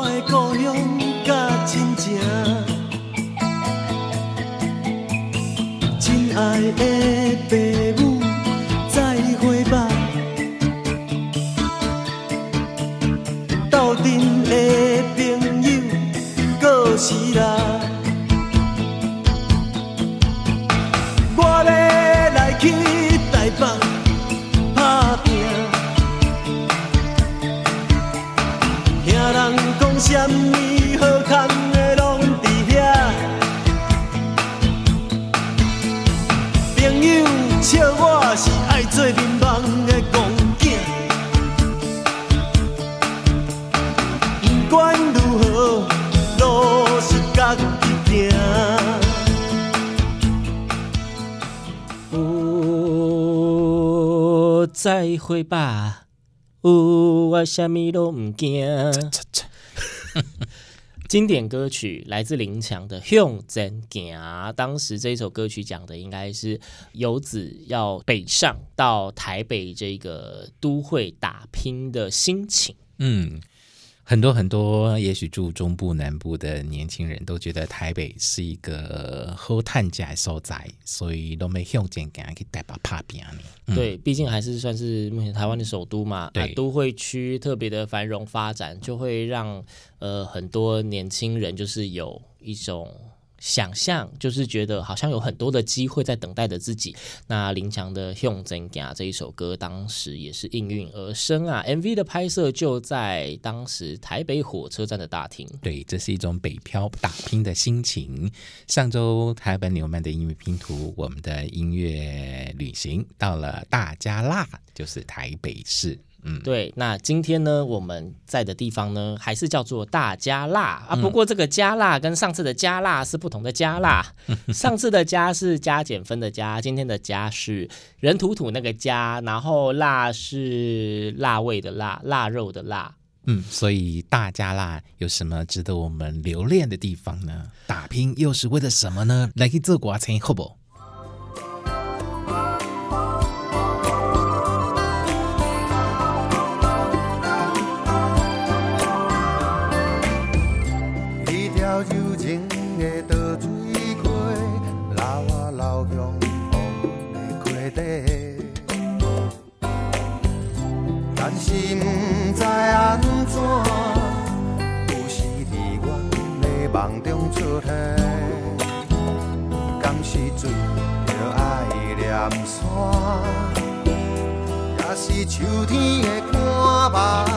我的故乡甲亲情，亲爱的父母。再会吧，呜，我什么都唔惊。经典歌曲来自林强的《向前行》，当时这首歌曲讲的应该是游子要北上到台北这个都会打拼的心情。嗯。很多很多，也许住中部南部的年轻人都觉得台北是一个好探家所在，所以都没向前敢去台北打拼。对，毕竟还是算是目前台湾的首都嘛，对，都会区特别的繁荣发展，就会让呃很多年轻人就是有一种。想象就是觉得好像有很多的机会在等待着自己。那林强的《向前行》这一首歌，当时也是应运而生啊。MV 的拍摄就在当时台北火车站的大厅。对，这是一种北漂打拼的心情。上周台本纽曼的音乐拼图，我们的音乐旅行到了大家辣，就是台北市。嗯，对，那今天呢，我们在的地方呢，还是叫做大加辣啊。不过这个加辣跟上次的加辣是不同的加辣。上次的加是加减分的加，今天的加是人土土那个加，然后辣是辣味的辣，腊肉的辣。嗯，所以大家辣有什么值得我们留恋的地方呢？打拼又是为了什么呢？来去做瓜菜好不？江是醉着爱念山，也是秋天的盼望。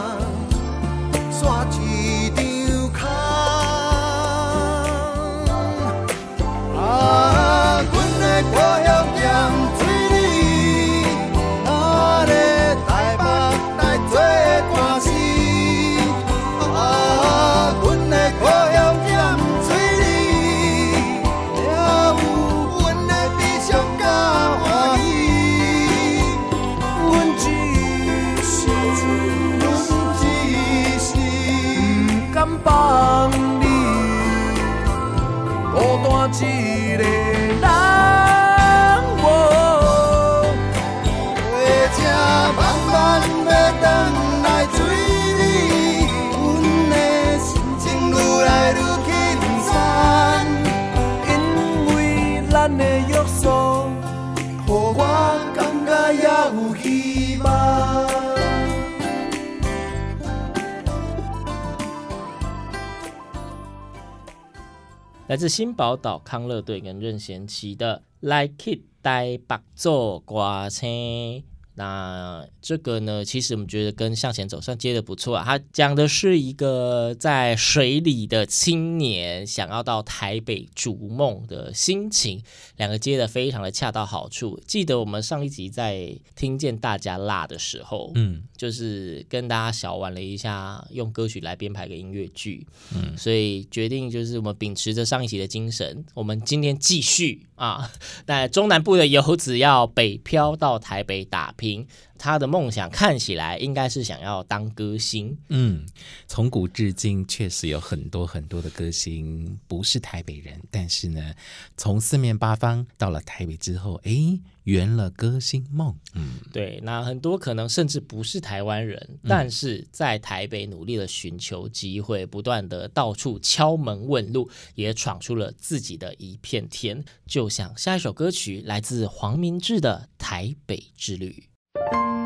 来自新宝岛康乐队跟任贤齐的《Like It》台北做歌星。那这个呢，其实我们觉得跟向前走算接的不错啊。他讲的是一个在水里的青年想要到台北逐梦的心情，两个接的非常的恰到好处。记得我们上一集在听见大家辣的时候，嗯，就是跟大家小玩了一下，用歌曲来编排个音乐剧，嗯，所以决定就是我们秉持着上一集的精神，我们今天继续啊，那中南部的游子要北漂到台北打拼。他的梦想看起来应该是想要当歌星。嗯，从古至今确实有很多很多的歌星不是台北人，但是呢，从四面八方到了台北之后，哎，圆了歌星梦。嗯，对，那很多可能甚至不是台湾人，但是在台北努力的寻求机会，不断的到处敲门问路，也闯出了自己的一片天。就像下一首歌曲来自黄明志的《台北之旅》。搭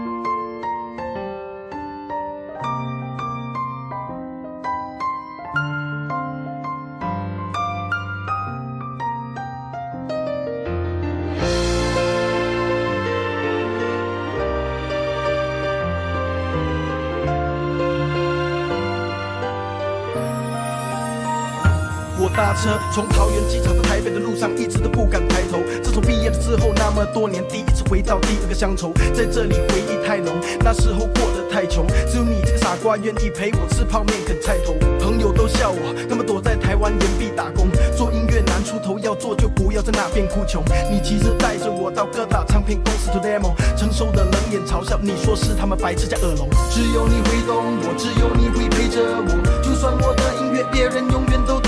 车从桃园机场到台北的路上，一直都不敢抬头。自从毕业了之后，那么多年，第一次回到第二个乡愁，在这里回忆太浓，那时候过得太穷，只有你这个傻瓜愿意陪我吃泡面啃菜头。朋友都笑我，他们躲在台湾岩壁打工，做音乐难出头，要做就不要在那边哭穷。你急着带着我到各大唱片公司 to demo，承受的冷眼嘲笑，你说是他们白痴加恶龙。只有你会懂我，只有你会陪着我，就算我的音乐别人永远都。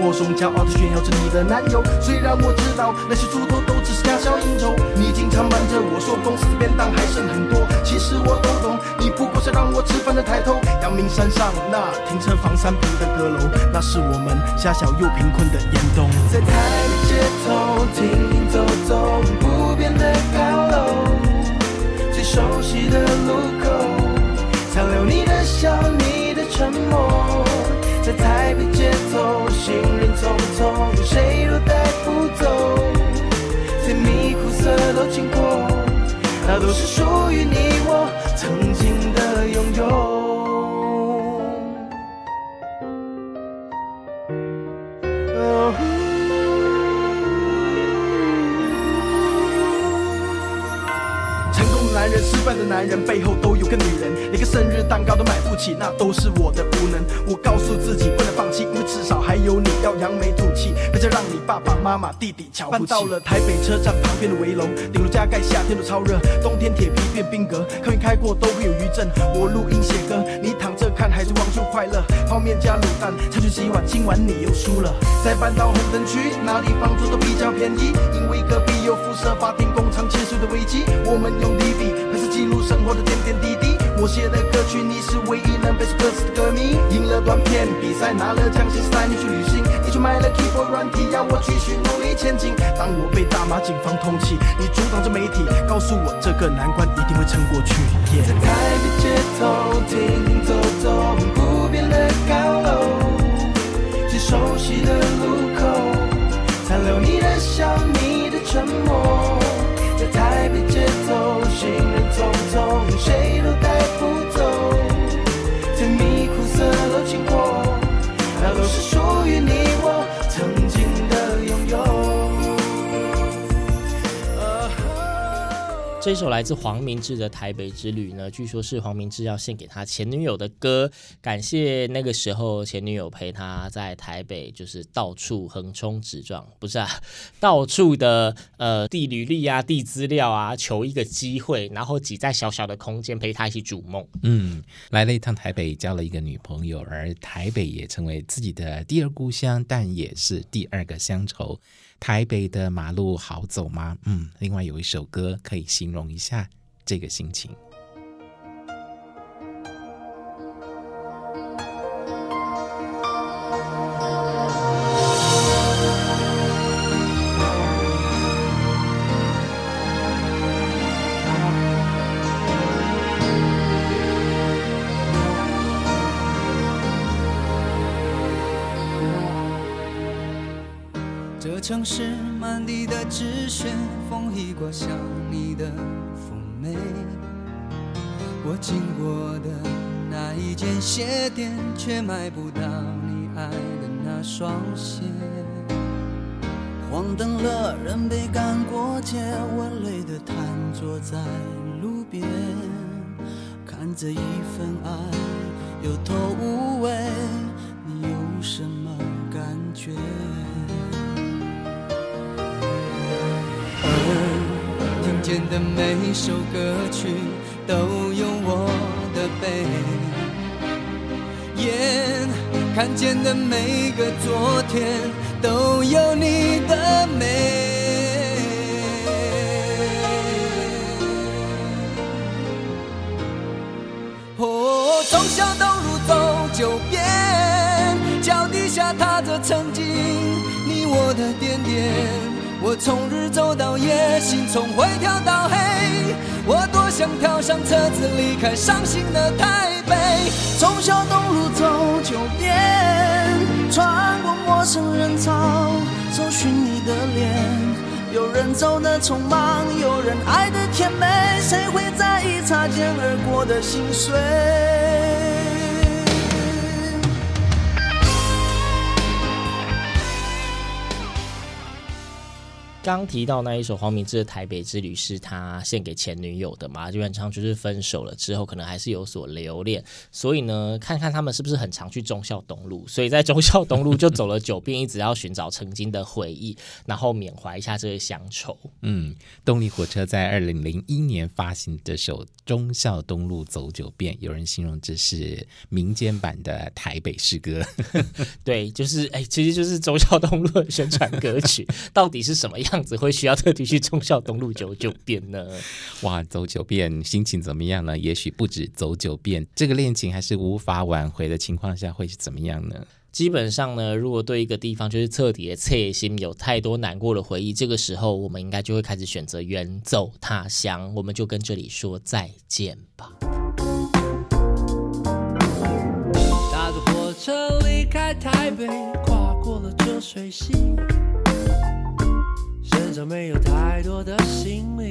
作品你是播送，骄傲的炫耀着你的男友。虽然我知道那些猪头都只是假小应酬，你经常瞒着我说公司的便当还剩很多。其实我都懂，你不过是让我吃饭的抬头。阳明山上那停车房三平的阁楼，那是我们狭小又贫困的严冬。在台北街头停停走走，不变的高楼，最熟悉的路口，残留你的笑，你的沉默。在台北街头，行人匆匆，谁都带不走。甜蜜苦涩都经过，那都是说起，那都是我的无能。我告诉自己不能放弃，因为至少还有你要扬眉吐气，别再让你爸爸妈妈弟弟瞧不起。到了台北车站旁边的围楼，顶楼加盖，夏天都超热，冬天铁皮变冰格，客运开过都会有余震。我录音写歌，你躺着看海贼王就快乐，泡面加卤蛋，才去洗碗，今晚你又输了。再搬到红灯区，哪里房租都比较便宜，因为隔壁有辐射发电工厂欠税的危机，我们用 DV 拍摄。记录生活的点点滴滴，我写的歌曲你是唯一能背出歌词的歌迷。赢了短片比赛拿了奖金，带你去旅行，你却买了 keyboard 软体，要我继续努力前进。当我被大马警方通缉，你阻挡着媒体，告诉我这个难关一定会撑过去。在台北街头停停走走，不变的高楼，最熟悉的路口，残留你的笑，你的沉默。的节奏，行人匆匆，谁都带不走，甜蜜苦涩都经过，那都是属于你我。这首来自黄明志的《台北之旅》呢，据说是黄明志要献给他前女友的歌，感谢那个时候前女友陪他在台北，就是到处横冲直撞，不是啊，到处的呃递履历啊、递资料啊，求一个机会，然后挤在小小的空间陪他一起逐梦。嗯，来了一趟台北，交了一个女朋友，而台北也成为自己的第二故乡，但也是第二个乡愁。台北的马路好走吗？嗯，另外有一首歌可以形容一下这个心情。累的瘫坐在路边，看着一份爱有头无尾，你有什么感觉？耳听见的每首歌曲都有我的悲，眼看见的每个昨天。都有你的美。九遍，脚底下踏着曾经你我的点点。我从日走到夜，心从灰跳到黑。我多想跳上车子离开伤心的台北。忠孝东路走九遍，穿过陌生人潮，找寻你的脸。有人走的匆忙，有人爱的甜美，谁会在意擦肩而过的心碎？刚提到那一首黄明志的《台北之旅》是他献给前女友的嘛？基本上就是分手了之后，可能还是有所留恋。所以呢，看看他们是不是很常去忠孝东路。所以在忠孝东路就走了九遍，一直要寻找曾经的回忆，然后缅怀一下这个乡愁。嗯，动力火车在二零零一年发行这首《忠孝东路走九遍》，有人形容这是民间版的台北诗歌。对，就是哎，其实就是忠孝东路的宣传歌曲，到底是什么样？样子会需要特地去忠孝东路走九遍呢？哇，走九遍，心情怎么样呢？也许不止走九遍，这个恋情还是无法挽回的情况下，会是怎么样呢？基本上呢，如果对一个地方就是彻底的切心，有太多难过的回忆，这个时候我们应该就会开始选择远走他乡，我们就跟这里说再见吧。搭着火车离开台北，跨过了浊水溪。身上没有太多的行李，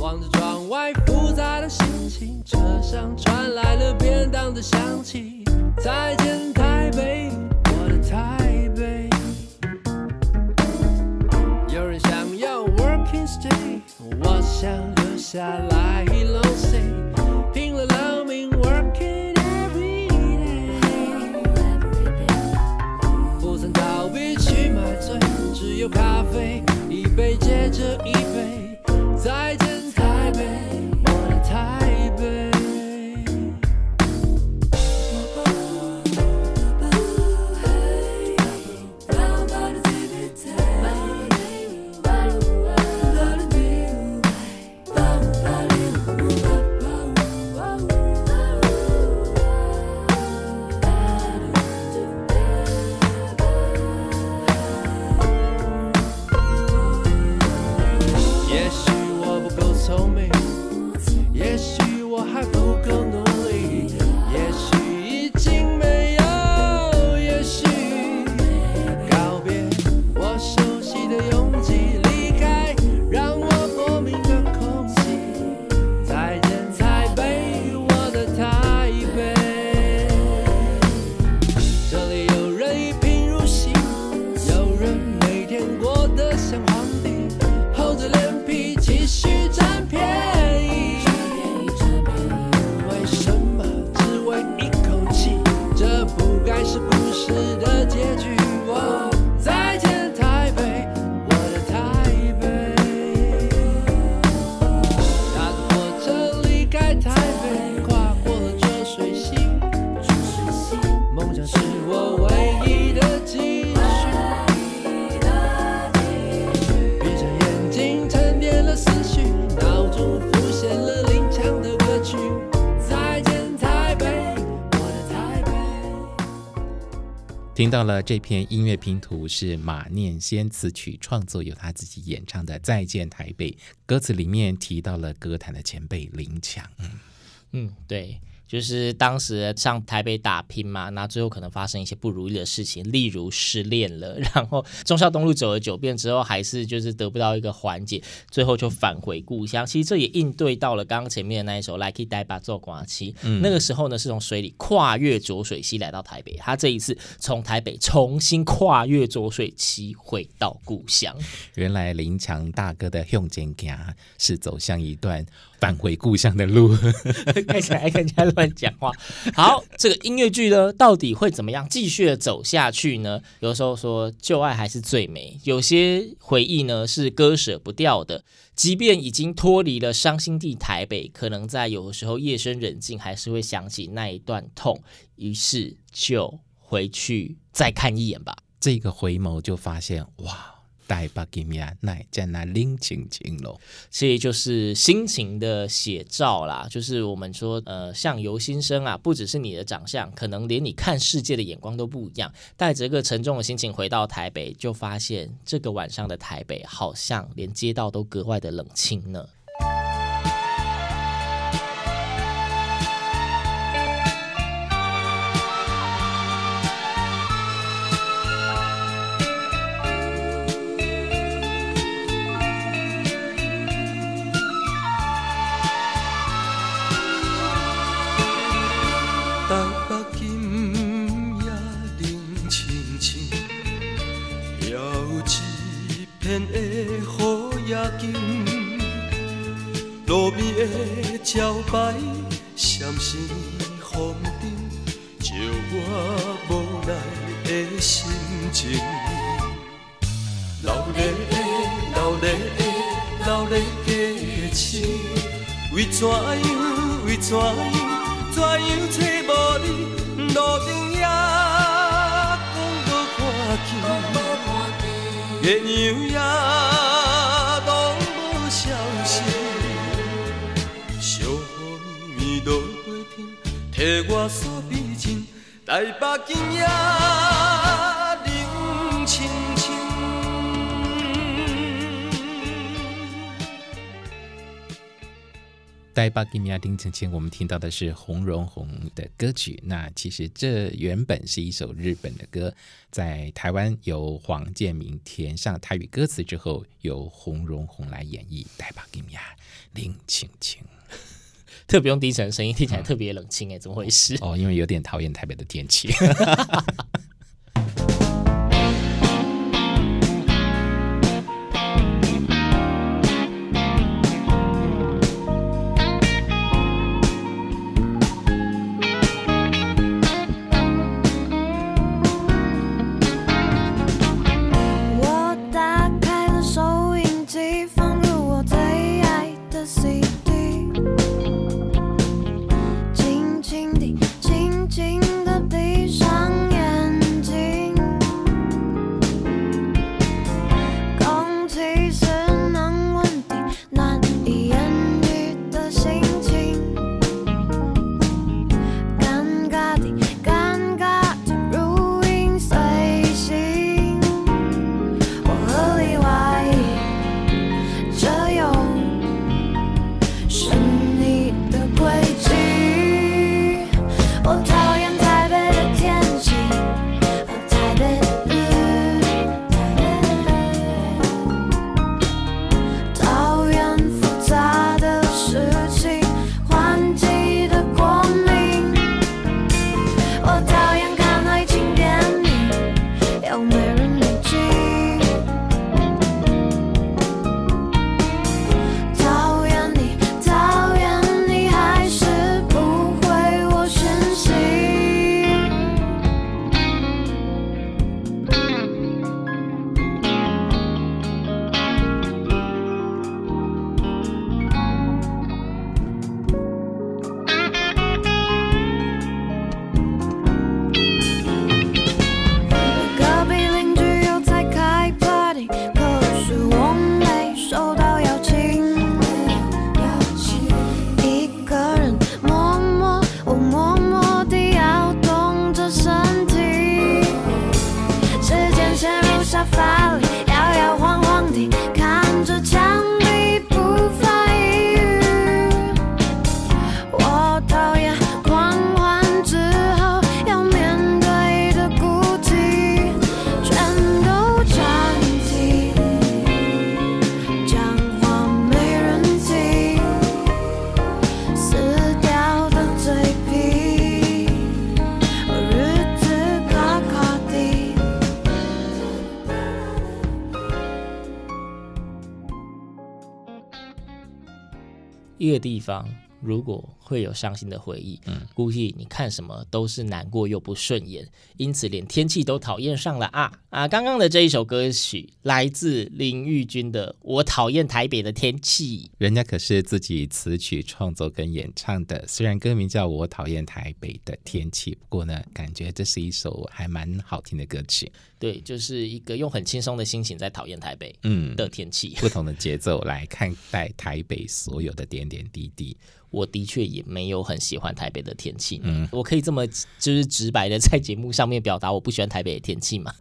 望着窗外复杂的心情，车上传来了便当的香气。再见台北，我的台北。有人想要 working stay，我想留下来听到了这篇音乐拼图是马念先词曲创作，由他自己演唱的《再见台北》。歌词里面提到了歌坛的前辈林强。嗯，对，就是当时上台北打拼嘛，那最后可能发生一些不如意的事情，例如失恋了，然后忠孝东路走了九遍之后，还是就是得不到一个缓解，最后就返回故乡。其实这也应对到了刚刚前面的那一首《来去台北做歌妻》，嗯，那个时候呢是从水里跨越浊水溪来到台北，他这一次从台北重新跨越浊水溪回到故乡。原来林强大哥的向前行是走向一段。返回故乡的路，看起来跟人家乱讲话。好，这个音乐剧呢，到底会怎么样继续的走下去呢？有时候说旧爱还是最美，有些回忆呢是割舍不掉的。即便已经脱离了伤心地台北，可能在有的时候夜深人静，还是会想起那一段痛，于是就回去再看一眼吧。这个回眸就发现，哇！带北今夜乃在那冷清清喽，所以就是心情的写照啦。就是我们说，呃，相由心生啊，不只是你的长相，可能连你看世界的眼光都不一样。带着个沉重的心情回到台北，就发现这个晚上的台北，好像连街道都格外的冷清呢。为怎样？为怎样？怎样找无你？路灯也讲无看见，月娘也拢无消息。小雨绵绵落过天，替我锁鼻枕，台北今夜。台北今夜冷清清，我们听到的是洪荣宏的歌曲。那其实这原本是一首日本的歌，在台湾由黄建明填上台语歌词之后，由洪荣宏来演绎。台北今夜冷清清。特别用低沉的声音，听起来特别冷清哎，怎么回事？哦，因为有点讨厌台北的天气。一个地方。如果会有伤心的回忆，嗯，估计你看什么都是难过又不顺眼，因此连天气都讨厌上了啊啊！刚刚的这一首歌曲来自林玉君的《我讨厌台北的天气》，人家可是自己词曲创作跟演唱的，虽然歌名叫我讨厌台北的天气，不过呢，感觉这是一首还蛮好听的歌曲。对，就是一个用很轻松的心情在讨厌台北，嗯的天气，不同的节奏来看待台北所有的点点滴滴。我的确也没有很喜欢台北的天气，嗯，我可以这么就是直白的在节目上面表达我不喜欢台北的天气嘛？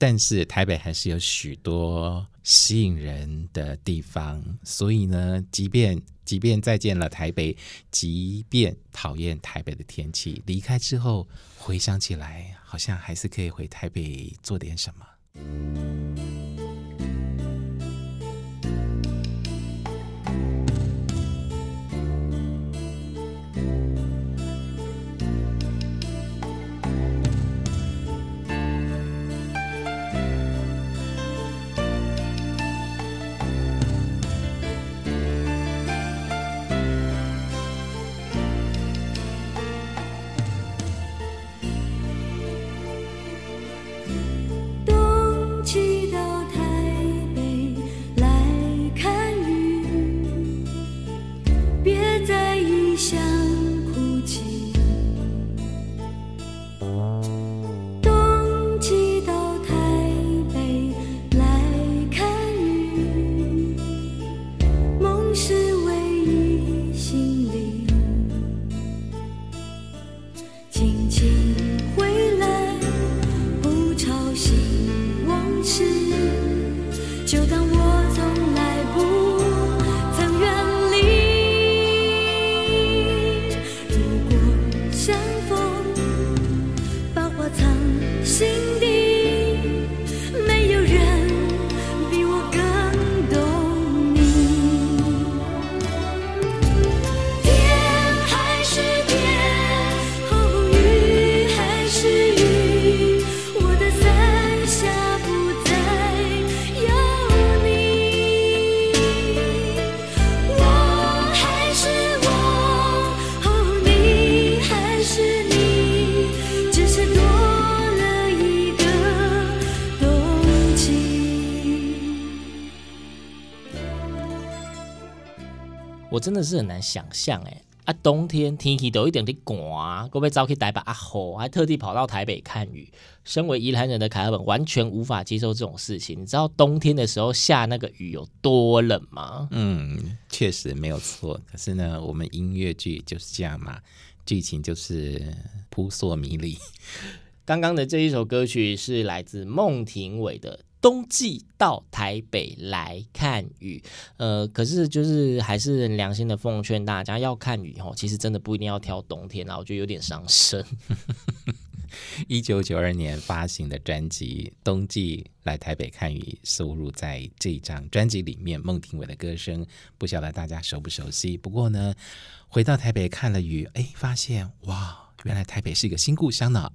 但是台北还是有许多吸引人的地方，所以呢，即便即便再见了台北，即便讨厌台北的天气，离开之后回想起来，好像还是可以回台北做点什么。的是很难想象哎啊，冬天天气都一点点寒，各位早去台北啊吼，还特地跑到台北看雨。身为宜兰人的凯尔本完全无法接受这种事情。你知道冬天的时候下那个雨有多冷吗？嗯，确实没有错。可是呢，我们音乐剧就是这样嘛，剧情就是扑朔迷离。刚刚的这一首歌曲是来自孟庭苇的。冬季到台北来看雨，呃，可是就是还是良心的奉劝大家要看雨哦，其实真的不一定要挑冬天啊，我觉得有点伤身。一九九二年发行的专辑《冬季来台北看雨》收录在这张专辑里面，孟庭苇的歌声不晓得大家熟不熟悉？不过呢，回到台北看了雨，哎，发现哇，原来台北是一个新故乡呢。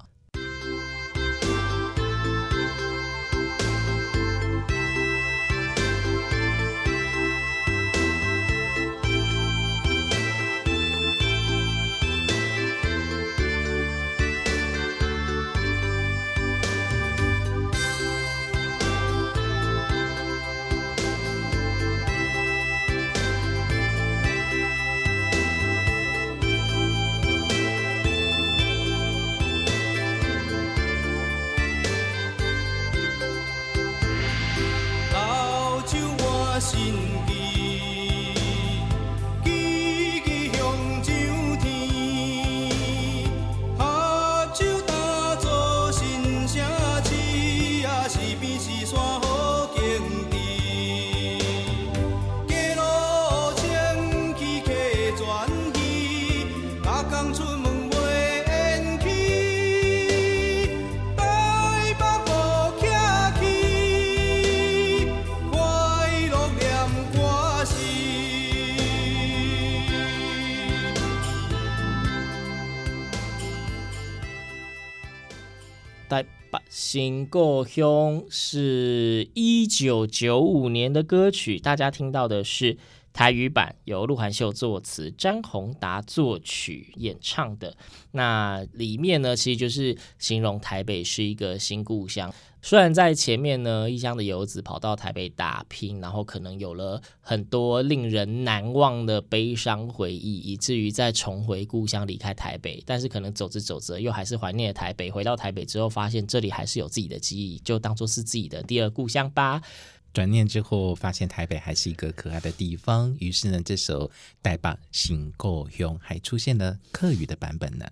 新故乡是一九九五年的歌曲，大家听到的是台语版由鹿晗秀作词，詹宏达作曲演唱的。那里面呢，其实就是形容台北是一个新故乡。虽然在前面呢，异乡的游子跑到台北打拼，然后可能有了很多令人难忘的悲伤回忆，以至于再重回故乡离开台北。但是可能走着走着，又还是怀念台北。回到台北之后，发现这里还是有自己的记忆，就当做是自己的第二故乡吧。转念之后，发现台北还是一个可爱的地方。于是呢，这首《台北新故乡》还出现了客语的版本呢。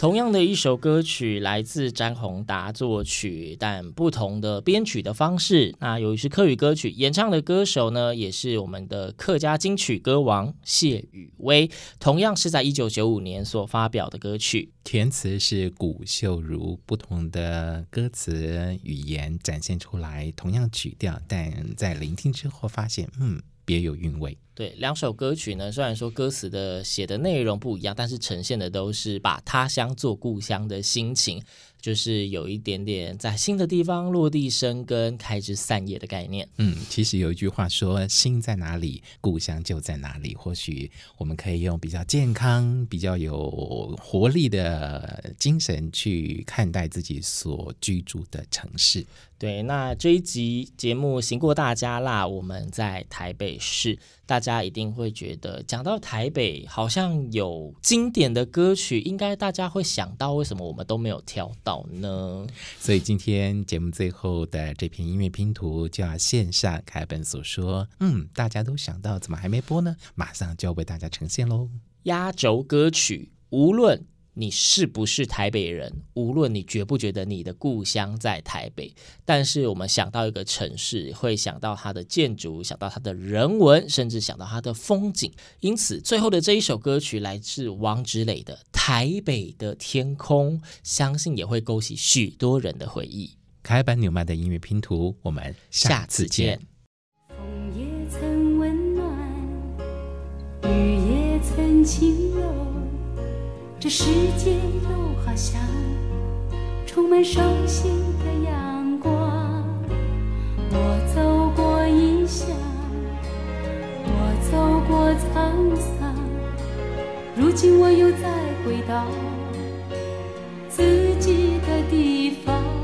同样的一首歌曲，来自詹宏达作曲，但不同的编曲的方式。那由于是客语歌曲，演唱的歌手呢，也是我们的客家金曲歌王谢宇威，同样是在一九九五年所发表的歌曲。填词是古秀如，不同的歌词语言展现出来，同样曲调，但在聆听之后发现，嗯。别有韵味。对，两首歌曲呢，虽然说歌词的写的内容不一样，但是呈现的都是把他乡做故乡的心情。就是有一点点在新的地方落地生根、开枝散叶的概念。嗯，其实有一句话说：“心在哪里，故乡就在哪里。”或许我们可以用比较健康、比较有活力的精神去看待自己所居住的城市。对，那这一集节目行过大家啦，我们在台北市。大家一定会觉得，讲到台北，好像有经典的歌曲，应该大家会想到，为什么我们都没有挑到呢？所以今天节目最后的这篇音乐拼图就要献上凯本所说：“嗯，大家都想到，怎么还没播呢？马上就要为大家呈现喽！压轴歌曲，无论。”你是不是台北人？无论你觉不觉得你的故乡在台北，但是我们想到一个城市，会想到它的建筑，想到它的人文，甚至想到它的风景。因此，最后的这一首歌曲来自王芷磊的《台北的天空》，相信也会勾起许多人的回忆。开版纽曼的音乐拼图，我们下次见。风也曾温暖，雨也曾轻柔。这世界又好像充满熟悉的阳光。我走过异乡，我走过沧桑，如今我又再回到自己的地方。